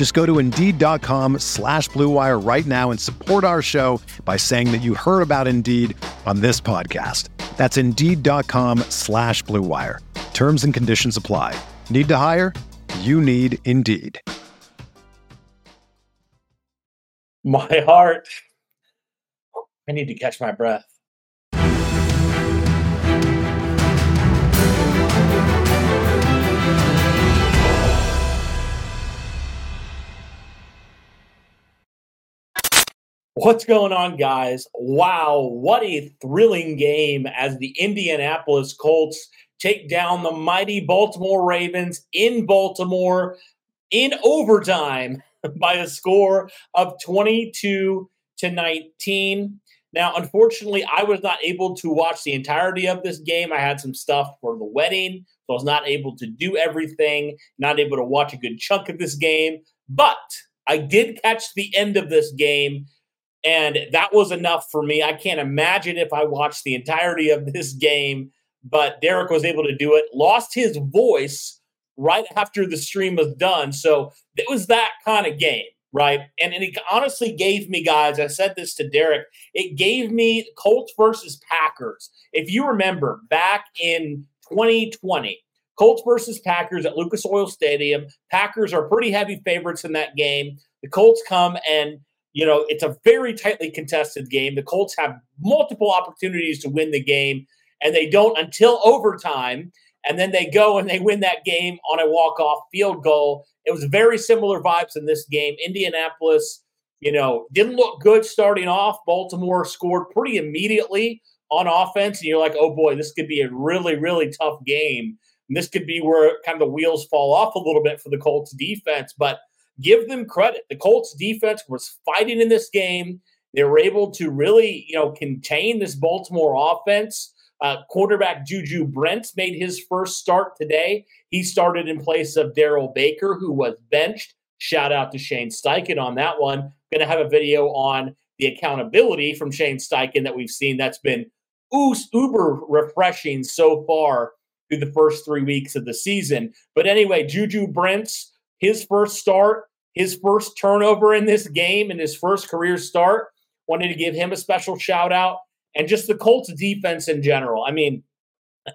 Just go to Indeed.com slash BlueWire right now and support our show by saying that you heard about Indeed on this podcast. That's Indeed.com slash BlueWire. Terms and conditions apply. Need to hire? You need Indeed. My heart. I need to catch my breath. What's going on, guys? Wow, what a thrilling game as the Indianapolis Colts take down the mighty Baltimore Ravens in Baltimore in overtime by a score of 22 to 19. Now, unfortunately, I was not able to watch the entirety of this game. I had some stuff for the wedding, so I was not able to do everything, not able to watch a good chunk of this game, but I did catch the end of this game and that was enough for me. I can't imagine if I watched the entirety of this game, but Derek was able to do it. Lost his voice right after the stream was done. So it was that kind of game, right? And, and it honestly gave me, guys, I said this to Derek, it gave me Colts versus Packers. If you remember back in 2020, Colts versus Packers at Lucas Oil Stadium. Packers are pretty heavy favorites in that game. The Colts come and you know, it's a very tightly contested game. The Colts have multiple opportunities to win the game, and they don't until overtime. And then they go and they win that game on a walk-off field goal. It was very similar vibes in this game. Indianapolis, you know, didn't look good starting off. Baltimore scored pretty immediately on offense, and you're like, oh boy, this could be a really, really tough game. And this could be where kind of the wheels fall off a little bit for the Colts defense. But give them credit. The Colts defense was fighting in this game. They were able to really, you know, contain this Baltimore offense. Uh, quarterback Juju Brents made his first start today. He started in place of Darrell Baker, who was benched. Shout out to Shane Steichen on that one. Going to have a video on the accountability from Shane Steichen that we've seen. That's been uber refreshing so far through the first three weeks of the season. But anyway, Juju Brents, his first start, his first turnover in this game and his first career start. Wanted to give him a special shout out and just the Colts defense in general. I mean,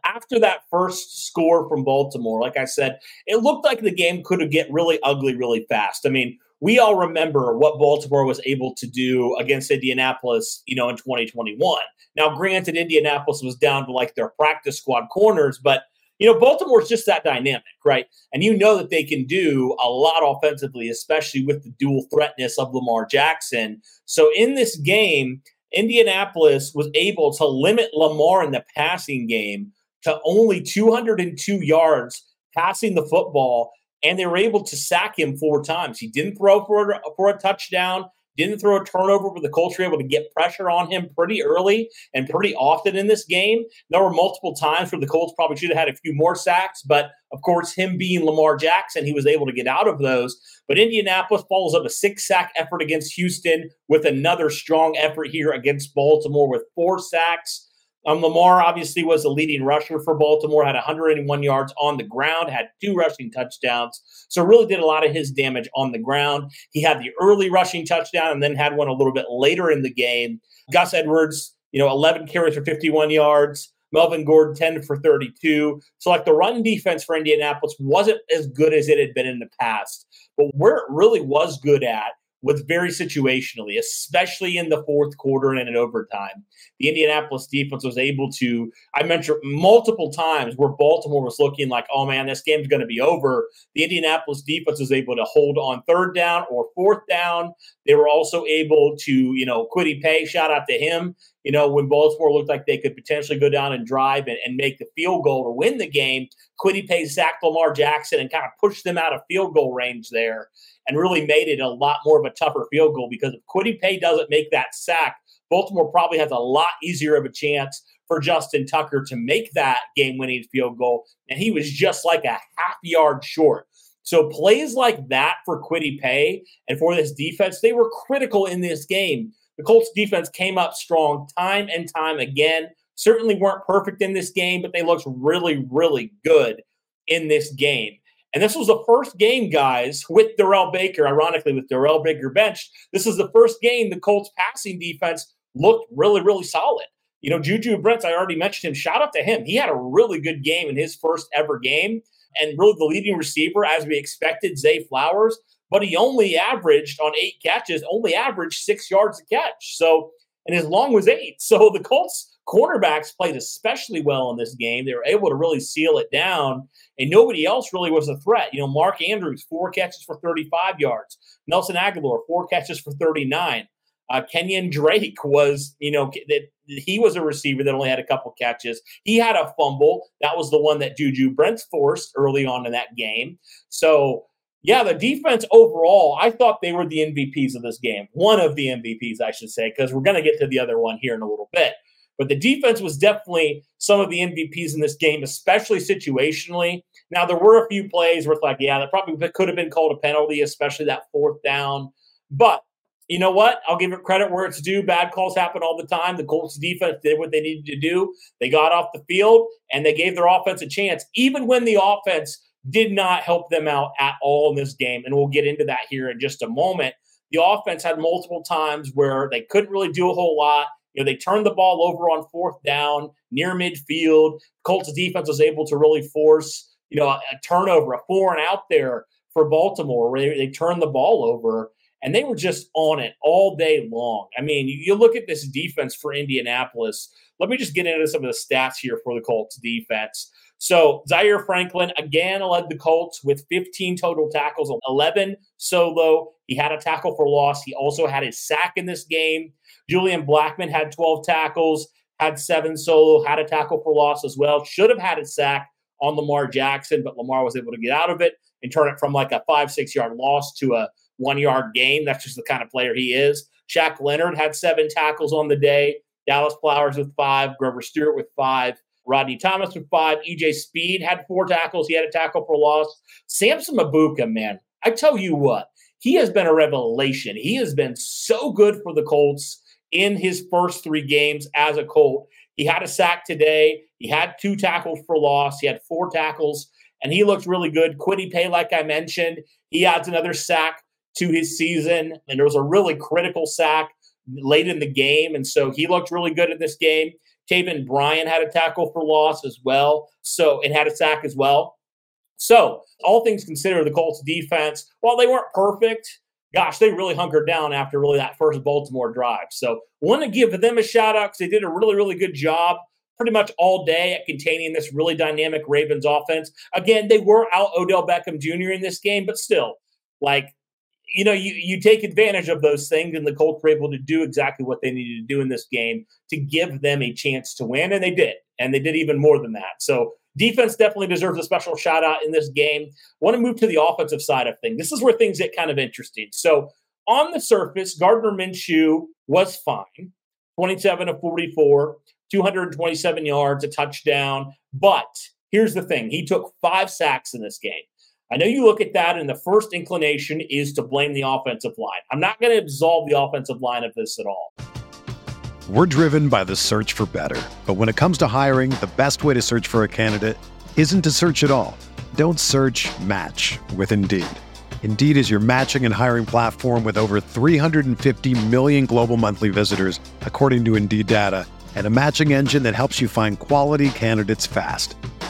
after that first score from Baltimore, like I said, it looked like the game could have get really ugly really fast. I mean, we all remember what Baltimore was able to do against Indianapolis, you know, in 2021. Now, granted, Indianapolis was down to like their practice squad corners, but you know, Baltimore's just that dynamic, right? And you know that they can do a lot offensively, especially with the dual threatness of Lamar Jackson. So in this game, Indianapolis was able to limit Lamar in the passing game to only 202 yards passing the football, and they were able to sack him four times. He didn't throw for a, for a touchdown didn't throw a turnover, but the Colts were able to get pressure on him pretty early and pretty often in this game. There were multiple times where the Colts probably should have had a few more sacks, but of course, him being Lamar Jackson, he was able to get out of those. But Indianapolis follows up a six sack effort against Houston with another strong effort here against Baltimore with four sacks. Um, Lamar obviously was the leading rusher for Baltimore, had 101 yards on the ground, had two rushing touchdowns. So really did a lot of his damage on the ground. He had the early rushing touchdown and then had one a little bit later in the game. Gus Edwards, you know, 11 carries for 51 yards. Melvin Gordon 10 for 32. So, like the run defense for Indianapolis wasn't as good as it had been in the past. But where it really was good at was very situationally, especially in the fourth quarter and in overtime. The Indianapolis defense was able to, I mentioned multiple times where Baltimore was looking like, oh man, this game's going to be over. The Indianapolis defense was able to hold on third down or fourth down. They were also able to, you know, Kwity Paye, shout out to him. You know, when Baltimore looked like they could potentially go down and drive and, and make the field goal to win the game, Kwity Paye sacked Lamar Jackson and kind of pushed them out of field goal range there and really made it a lot more of a tougher field goal because if Kwity Paye doesn't make that sack, Baltimore probably has a lot easier of a chance for Justin Tucker to make that game winning field goal. And he was just like a half yard short. So plays like that for Kwity Paye and for this defense, they were critical in this game. The Colts defense came up strong time and time again. Certainly weren't perfect in this game, but they looked really, really good in this game. And this was the first game, guys, with Darrell Baker, ironically, with Darrell Baker benched. This is the first game the Colts passing defense looked really, really solid. You know, Juju Brents, I already mentioned him. Shout out to him. He had a really good game in his first ever game. And really the leading receiver, as we expected, Zay Flowers, but he only averaged on eight catches, only averaged six yards a catch. So, and his long was eight. So the Colts cornerbacks played especially well in this game. They were able to really seal it down and nobody else really was a threat. You know, Mark Andrews, four catches for 35 yards. Nelson Agholor, four catches for 39. Uh, Kenyan Drake was, you know, that he was a receiver that only had a couple catches. He had a fumble. That was the one that Juju Brents forced early on in that game. So, yeah, the defense overall, I thought they were the MVPs of this game. One of the MVPs, I should say, because we're going to get to the other one here in a little bit. But the defense was definitely some of the MVPs in this game, especially situationally. Now, there were a few plays where it's like, yeah, that probably could have been called a penalty, especially that fourth down. But you know what? I'll give it credit where it's due. Bad calls happen all the time. The Colts defense did what they needed to do. They got off the field and they gave their offense a chance, even when the offense did not help them out at all in this game. And we'll get into that here in just a moment. The offense had multiple times where they couldn't really do a whole lot. You know, they turned the ball over on fourth down near midfield. Colts defense was able to really force, you know, a, a turnover, a four and out there for Baltimore where they, they turned the ball over and they were just on it all day long. I mean, you, you, look at this defense for Indianapolis. Let me just get into some of the stats here for the Colts defense. So Zaire Franklin again led the Colts with 15 total tackles, 11 solo. He had a tackle for loss. He also had a sack in this game. Julian Blackmon had 12 tackles, had seven solo, had a tackle for loss as well. Should have had a sack on Lamar Jackson, but Lamar was able to get out of it and turn it from like a five, six yard loss to a one yard gain. That's just the kind of player he is. Shaq Leonard had seven tackles on the day. Dallas Flowers with five. Grover Stewart with five. Rodney Thomas with five. EJ Speed had four tackles. He had a tackle for loss. Samson Ebukam, man, I tell you what, he has been a revelation. He has been so good for the Colts in his first three games as a Colt. He had a sack today. He had two tackles for loss. He had four tackles, and he looked really good. Kwity Paye, like I mentioned, he adds another sack to his season, and there was a really critical sack late in the game, and so he looked really good in this game. Taven Bryan had a tackle for loss as well, so and had a sack as well. So, all things considered, the Colts defense, while they weren't perfect, gosh, they really hunkered down after really that first Baltimore drive. So, want to give them a shout out because they did a really, really good job pretty much all day at containing this really dynamic Ravens offense. Again, they were out Odell Beckham Jr. in this game, but still, like, you know, you, you take advantage of those things, and the Colts were able to do exactly what they needed to do in this game to give them a chance to win, and they did. And they did even more than that. So, Defense definitely deserves a special shout out in this game. Want to move to the offensive side of things. This is where things get kind of interesting. So, on the surface, Gardner Minshew was fine 27 of 44, 227 yards, a touchdown. But here's the thing he took five sacks in this game. I know you look at that, and the first inclination is to blame the offensive line. I'm not going to absolve the offensive line of this at all. We're driven by the search for better. But when it comes to hiring, the best way to search for a candidate isn't to search at all. Don't search match with Indeed. Indeed is your matching and hiring platform with over 350 million global monthly visitors, according to Indeed data, and a matching engine that helps you find quality candidates fast.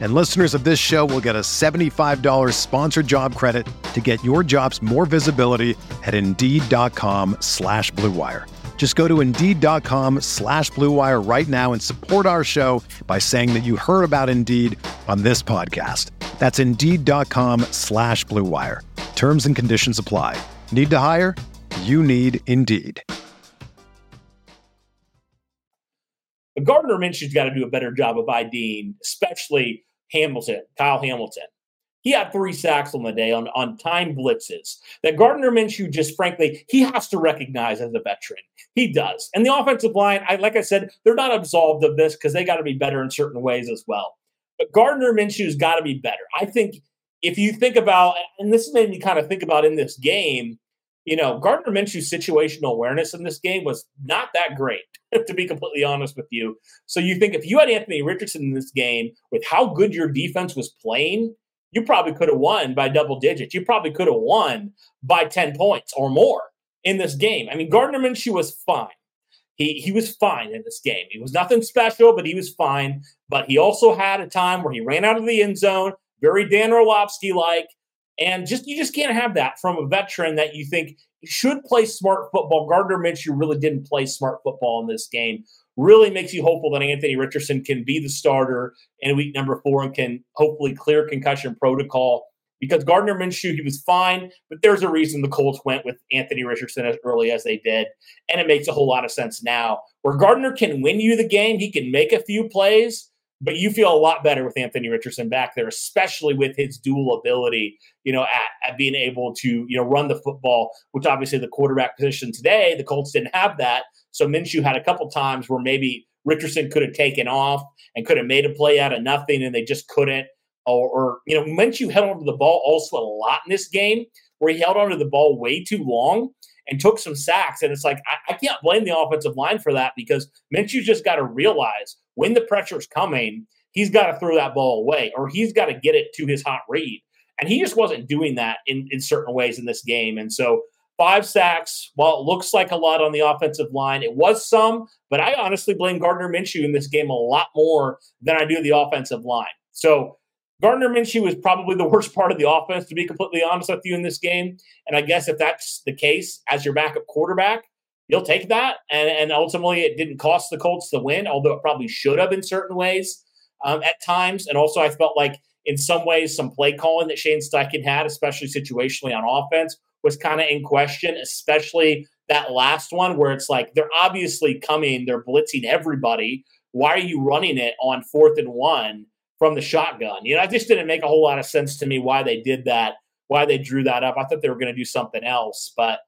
And listeners of this show will get a $75 sponsored job credit to get your jobs more visibility at Indeed.com slash BlueWire. Just go to Indeed.com slash BlueWire right now and support our show by saying that you heard about Indeed on this podcast. That's Indeed.com slash BlueWire. Terms and conditions apply. Need to hire? You need Indeed. Gardner Minshew's got to do a better job of IDing, especially Hamilton, Kyle Hamilton. He had three sacks on the day on, on time blitzes that Gardner Minshew just frankly, he has to recognize as a veteran. He does. And the offensive line, I like I said, they're not absolved of this because they got to be better in certain ways as well. But Gardner Minshew's got to be better. I think if you think about, and this made me kind of think about in this game, you know, Gardner Minshew's situational awareness in this game was not that great, to be completely honest with you. So you think if you had Anthony Richardson in this game with how good your defense was playing, you probably could have won by double digits. You probably could have won by 10 points or more in this game. I mean, Gardner Minshew was fine. He, he was fine in this game. He was nothing special, but he was fine. But he also had a time where he ran out of the end zone, very Dan Orlovsky like. And just you just can't have that from a veteran that you think should play smart football. Gardner Minshew really didn't play smart football in this game really makes you hopeful that Anthony Richardson can be the starter in week number four and can hopefully clear concussion protocol. Because Gardner Minshew, he was fine, but there's a reason the Colts went with Anthony Richardson as early as they did. And it makes a whole lot of sense now. Where Gardner can win you the game, he can make a few plays, but you feel a lot better with Anthony Richardson back there, especially with his dual ability, you know, at, at being able to, you know, run the football, which obviously the quarterback position today, the Colts didn't have that. So Minshew had a couple times where maybe Richardson could have taken off and could have made a play out of nothing, and they just couldn't. Or, or you know, Minshew held onto the ball also a lot in this game, where he held onto the ball way too long and took some sacks. And it's like I, I can't blame the offensive line for that because Minshew just got to realize when the pressure's coming, he's got to throw that ball away or he's got to get it to his hot read. And he just wasn't doing that in, in certain ways in this game. And so Five sacks. While it looks like a lot on the offensive line, it was some, but I honestly blame Gardner Minshew in this game a lot more than I do the offensive line. So Gardner Minshew was probably the worst part of the offense, to be completely honest with you, in this game. And I guess if that's the case, as your backup quarterback, you'll take that. And, and ultimately, it didn't cost the Colts the win, although it probably should have in certain ways um, at times. And also, I felt like in some ways, some play calling that Shane Steichen had, especially situationally on offense, was kind of in question, especially that last one where it's like they're obviously coming, they're blitzing everybody. Why are you running it on fourth and one from the shotgun? You know, I just didn't make a whole lot of sense to me why they did that, why they drew that up. I thought they were going to do something else, but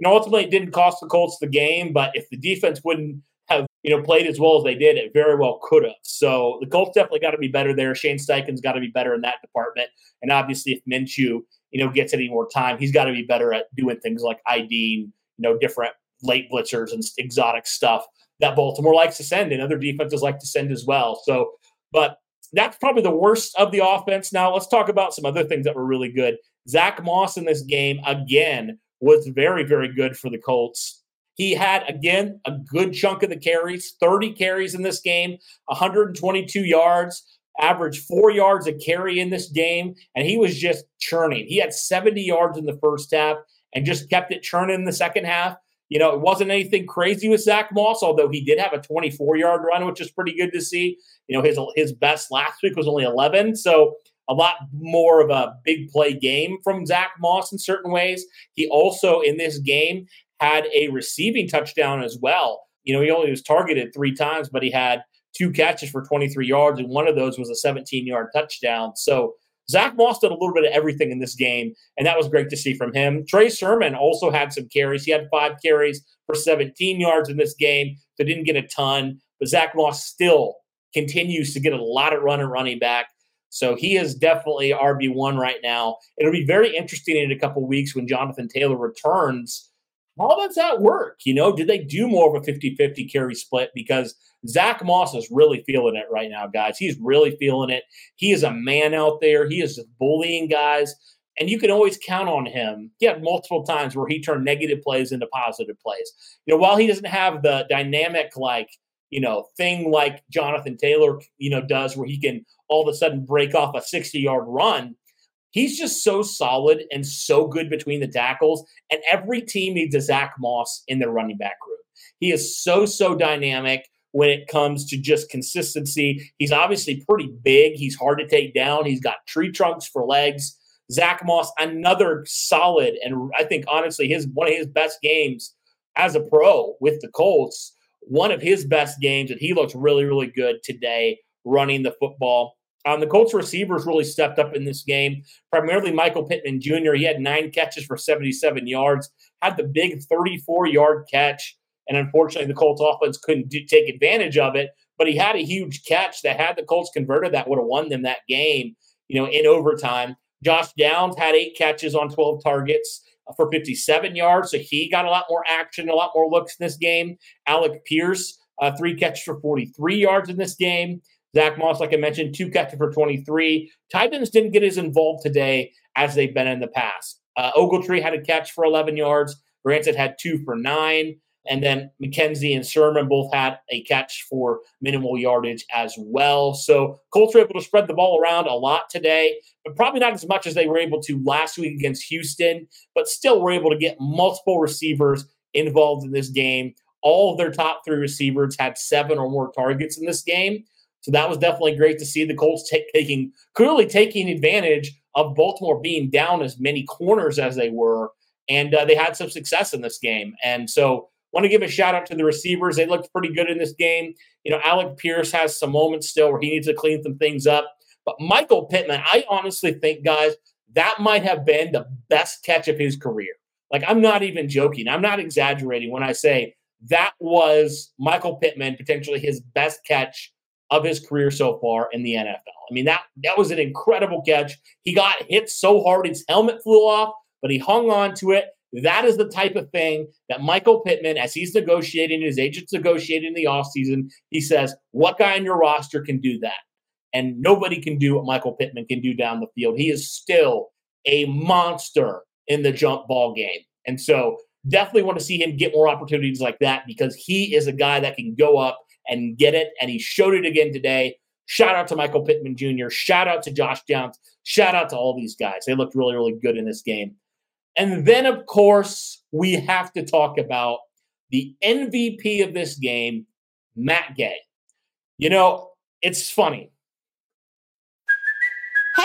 you know, ultimately it didn't cost the Colts the game. But if the defense wouldn't have you know played as well as they did, it very well could have. So the Colts definitely got to be better there. Shane Steichen's got to be better in that department, and obviously if Minshew you know, gets any more time. He's got to be better at doing things like IDing, you know, different late blitzers and exotic stuff that Baltimore likes to send and other defenses like to send as well. So, but that's probably the worst of the offense. Now, let's talk about some other things that were really good. Zack Moss in this game, again, was very, very good for the Colts. He had, again, a good chunk of the carries, 30 carries in this game, 122 yards averaged four yards a carry in this game, and he was just churning. He had 70 yards in the first half and just kept it churning in the second half. You know, it wasn't anything crazy with Zack Moss, although he did have a 24 yard run, which is pretty good to see. You know, his his best last week was only 11, so a lot more of a big play game from Zack Moss in certain ways. He also in this game had a receiving touchdown as well. You know, he only was targeted three times, but he had two catches for 23 yards, and one of those was a 17 yard touchdown. So Zack Moss did a little bit of everything in this game, and that was great to see from him. Trey Sermon also had some carries. He had five carries for 17 yards in this game, so didn't get a ton, but Zack Moss still continues to get a lot of run and running back. So he is definitely RB1 right now. It'll be very interesting in a couple weeks when Jonathan Taylor returns how does that work? You know, did they do more of a 50 50 carry split? Because Zack Moss is really feeling it right now, guys. He's really feeling it. He is a man out there, he is bullying guys. And you can always count on him. He had multiple times where he turned negative plays into positive plays. You know, while he doesn't have the dynamic like, you know, thing like Jonathan Taylor, you know, does where he can all of a sudden break off a 60 yard run, he's just so solid and so good between the tackles. And every team needs a Zack Moss in their running back group. He is so, so dynamic when it comes to just consistency. He's obviously pretty big. He's hard to take down. He's got tree trunks for legs. Zack Moss, another solid, and I think honestly, his one of his best games as a pro with the Colts. One of his best games, and he looks really, really good today running the football. Um, the Colts receivers really stepped up in this game. Primarily Michael Pittman Jr. He had nine catches for 77 yards, had the big 34 yard catch, and unfortunately the Colts offense couldn't do, take advantage of it. But he had a huge catch that had the Colts converted that would have won them that game, you know, in overtime. Josh Downs had eight catches on 12 targets for 57 yards. So he got a lot more action, a lot more looks in this game. Alec Pierce, uh, three catches for 43 yards in this game. Zack Moss, like I mentioned, two catches for 23. Tight ends didn't get as involved today as they've been in the past. Uh, Ogletree had a catch for 11 yards. Granson had two for nine. And then McKenzie and Sermon both had a catch for minimal yardage as well. So Colts were able to spread the ball around a lot today, but probably not as much as they were able to last week against Houston, but still were able to get multiple receivers involved in this game. All of their top three receivers had seven or more targets in this game. So that was definitely great to see the Colts take, taking clearly taking advantage of Baltimore being down as many corners as they were, and uh, they had some success in this game. And so Want to give a shout out to the receivers. They looked pretty good in this game. You know, Alec Pierce has some moments still where he needs to clean some things up. But Michael Pittman, I honestly think, guys, that might have been the best catch of his career. Like, I'm not even joking. I'm not exaggerating when I say that was Michael Pittman, potentially his best catch of his career so far in the NFL. I mean, that that was an incredible catch. He got hit so hard his helmet flew off, but he hung on to it. That is the type of thing that Michael Pittman, as he's negotiating, his agent's negotiating in the offseason, he says, What guy on your roster can do that? And nobody can do what Michael Pittman can do down the field. He is still a monster in the jump ball game. And so definitely want to see him get more opportunities like that because he is a guy that can go up and get it. And he showed it again today. Shout out to Michael Pittman Jr. Shout out to Josh Downs. Shout out to all these guys. They looked really, really good in this game. And then, of course, we have to talk about the MVP of this game, Matt Gay. You know, it's funny.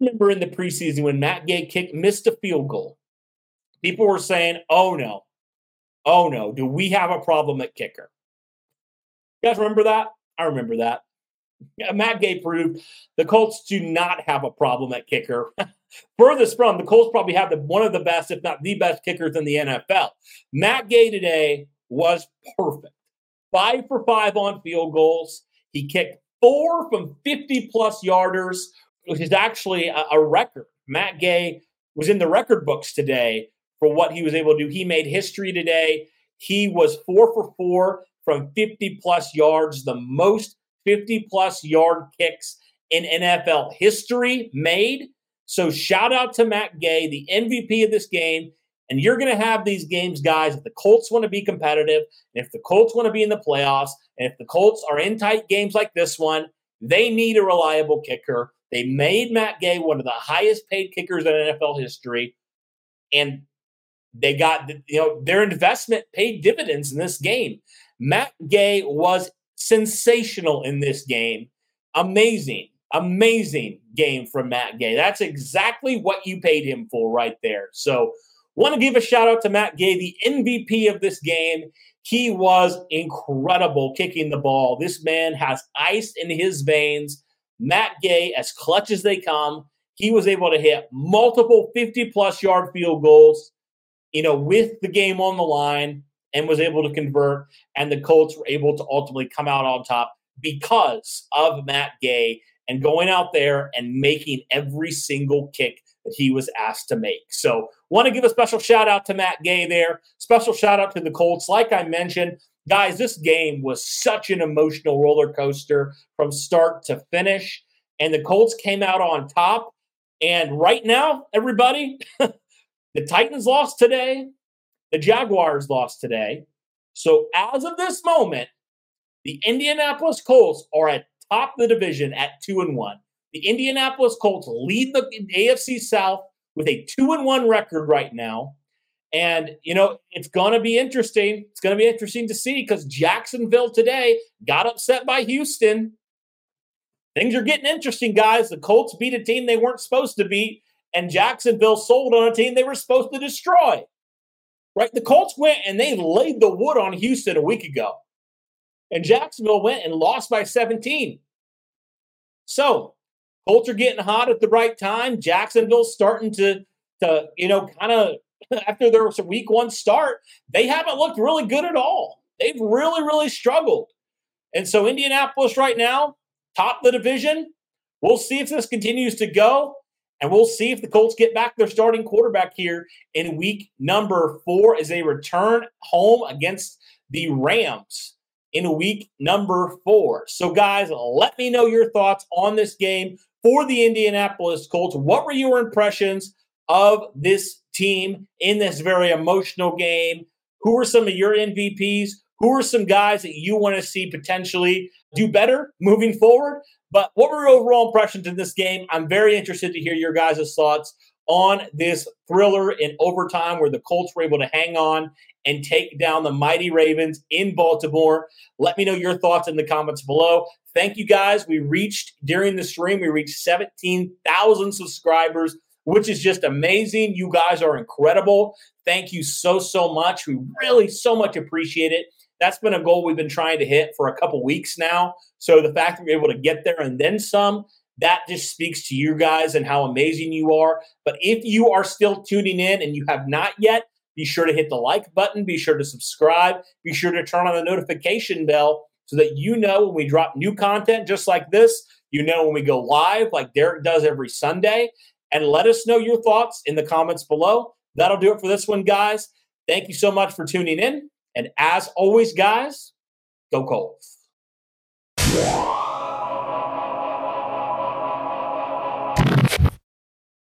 remember in the preseason when Matt Gay kicked missed a field goal. People were saying, "Oh no, oh no, do we have a problem at kicker?" You guys remember that? I remember that. Yeah, Matt Gay proved the Colts do not have a problem at kicker. Furthest from, the Colts probably have the, one of the best, if not the best, kickers in the NFL. Matt Gay today was perfect. Five for five on field goals. He kicked four from 50 plus yarders which is actually a, a record. Matt Gay was in the record books today for what he was able to do. He made history today. He was four for four from 50 plus yards, the most 50 plus yard kicks in NFL history made. So shout out to Matt Gay, the MVP of this game. And you're going to have these games, guys. If the Colts want to be competitive, and if the Colts want to be in the playoffs, and if the Colts are in tight games like this one, they need a reliable kicker. They made Matt Gay one of the highest paid kickers in NFL history. And they got, you know, their investment paid dividends in this game. Matt Gay was sensational in this game. Amazing, amazing game from Matt Gay. That's exactly what you paid him for right there. So, want to give a shout out to Matt Gay, the MVP of this game. He was incredible kicking the ball. This man has ice in his veins. Matt Gay, as clutch as they come, he was able to hit multiple 50 plus yard field goals, you know, with the game on the line and was able to convert. And the Colts were able to ultimately come out on top because of Matt Gay and going out there and making every single kick that he was asked to make. So, want to give a special shout out to Matt Gay there. Special shout out to the Colts. Like I mentioned, guys, this game was such an emotional roller coaster from start to finish. And the Colts came out on top. And right now, everybody, the Titans lost today. The Jaguars lost today. So, as of this moment, the Indianapolis Colts are at top of the division at two and one. The Indianapolis Colts lead the AFC South with a two and one record right now. And, you know, it's going to be interesting. It's going to be interesting to see because Jacksonville today got upset by Houston. Things are getting interesting, guys. The Colts beat a team they weren't supposed to beat, and Jacksonville sold on a team they were supposed to destroy. Right? The Colts went and they laid the wood on Houston a week ago. And Jacksonville went and lost by 17. So Colts are getting hot at the right time. Jacksonville's starting to, to you know, kind of after their week one start, they haven't looked really good at all. They've really, really struggled. And so Indianapolis right now, top the division. We'll see if this continues to go. And we'll see if the Colts get back their starting quarterback here in week number four as they return home against the Rams in week number four. So, guys, let me know your thoughts on this game for the Indianapolis Colts. What were your impressions of this team in this very emotional game? Who are some of your MVPs? Who are some guys that you want to see potentially do better moving forward? But what were your overall impressions in this game? I'm very interested to hear your guys' thoughts on this thriller in overtime where the Colts were able to hang on and take down the mighty Ravens in Baltimore. Let me know your thoughts in the comments below. Thank you guys. We reached during the stream, we reached 17,000 subscribers, which is just amazing. You guys are incredible. Thank you so, so much. We really so much appreciate it. That's been a goal we've been trying to hit for a couple weeks now. So the fact that we're able to get there and then some, that just speaks to you guys and how amazing you are. But if you are still tuning in and you have not yet, be sure to hit the like button. Be sure to subscribe. Be sure to turn on the notification bell so that you know when we drop new content just like this. You know when we go live, like Derek does every Sunday. And let us know your thoughts in the comments below. That'll do it for this one, guys. Thank you so much for tuning in. And as always, guys, go Colts.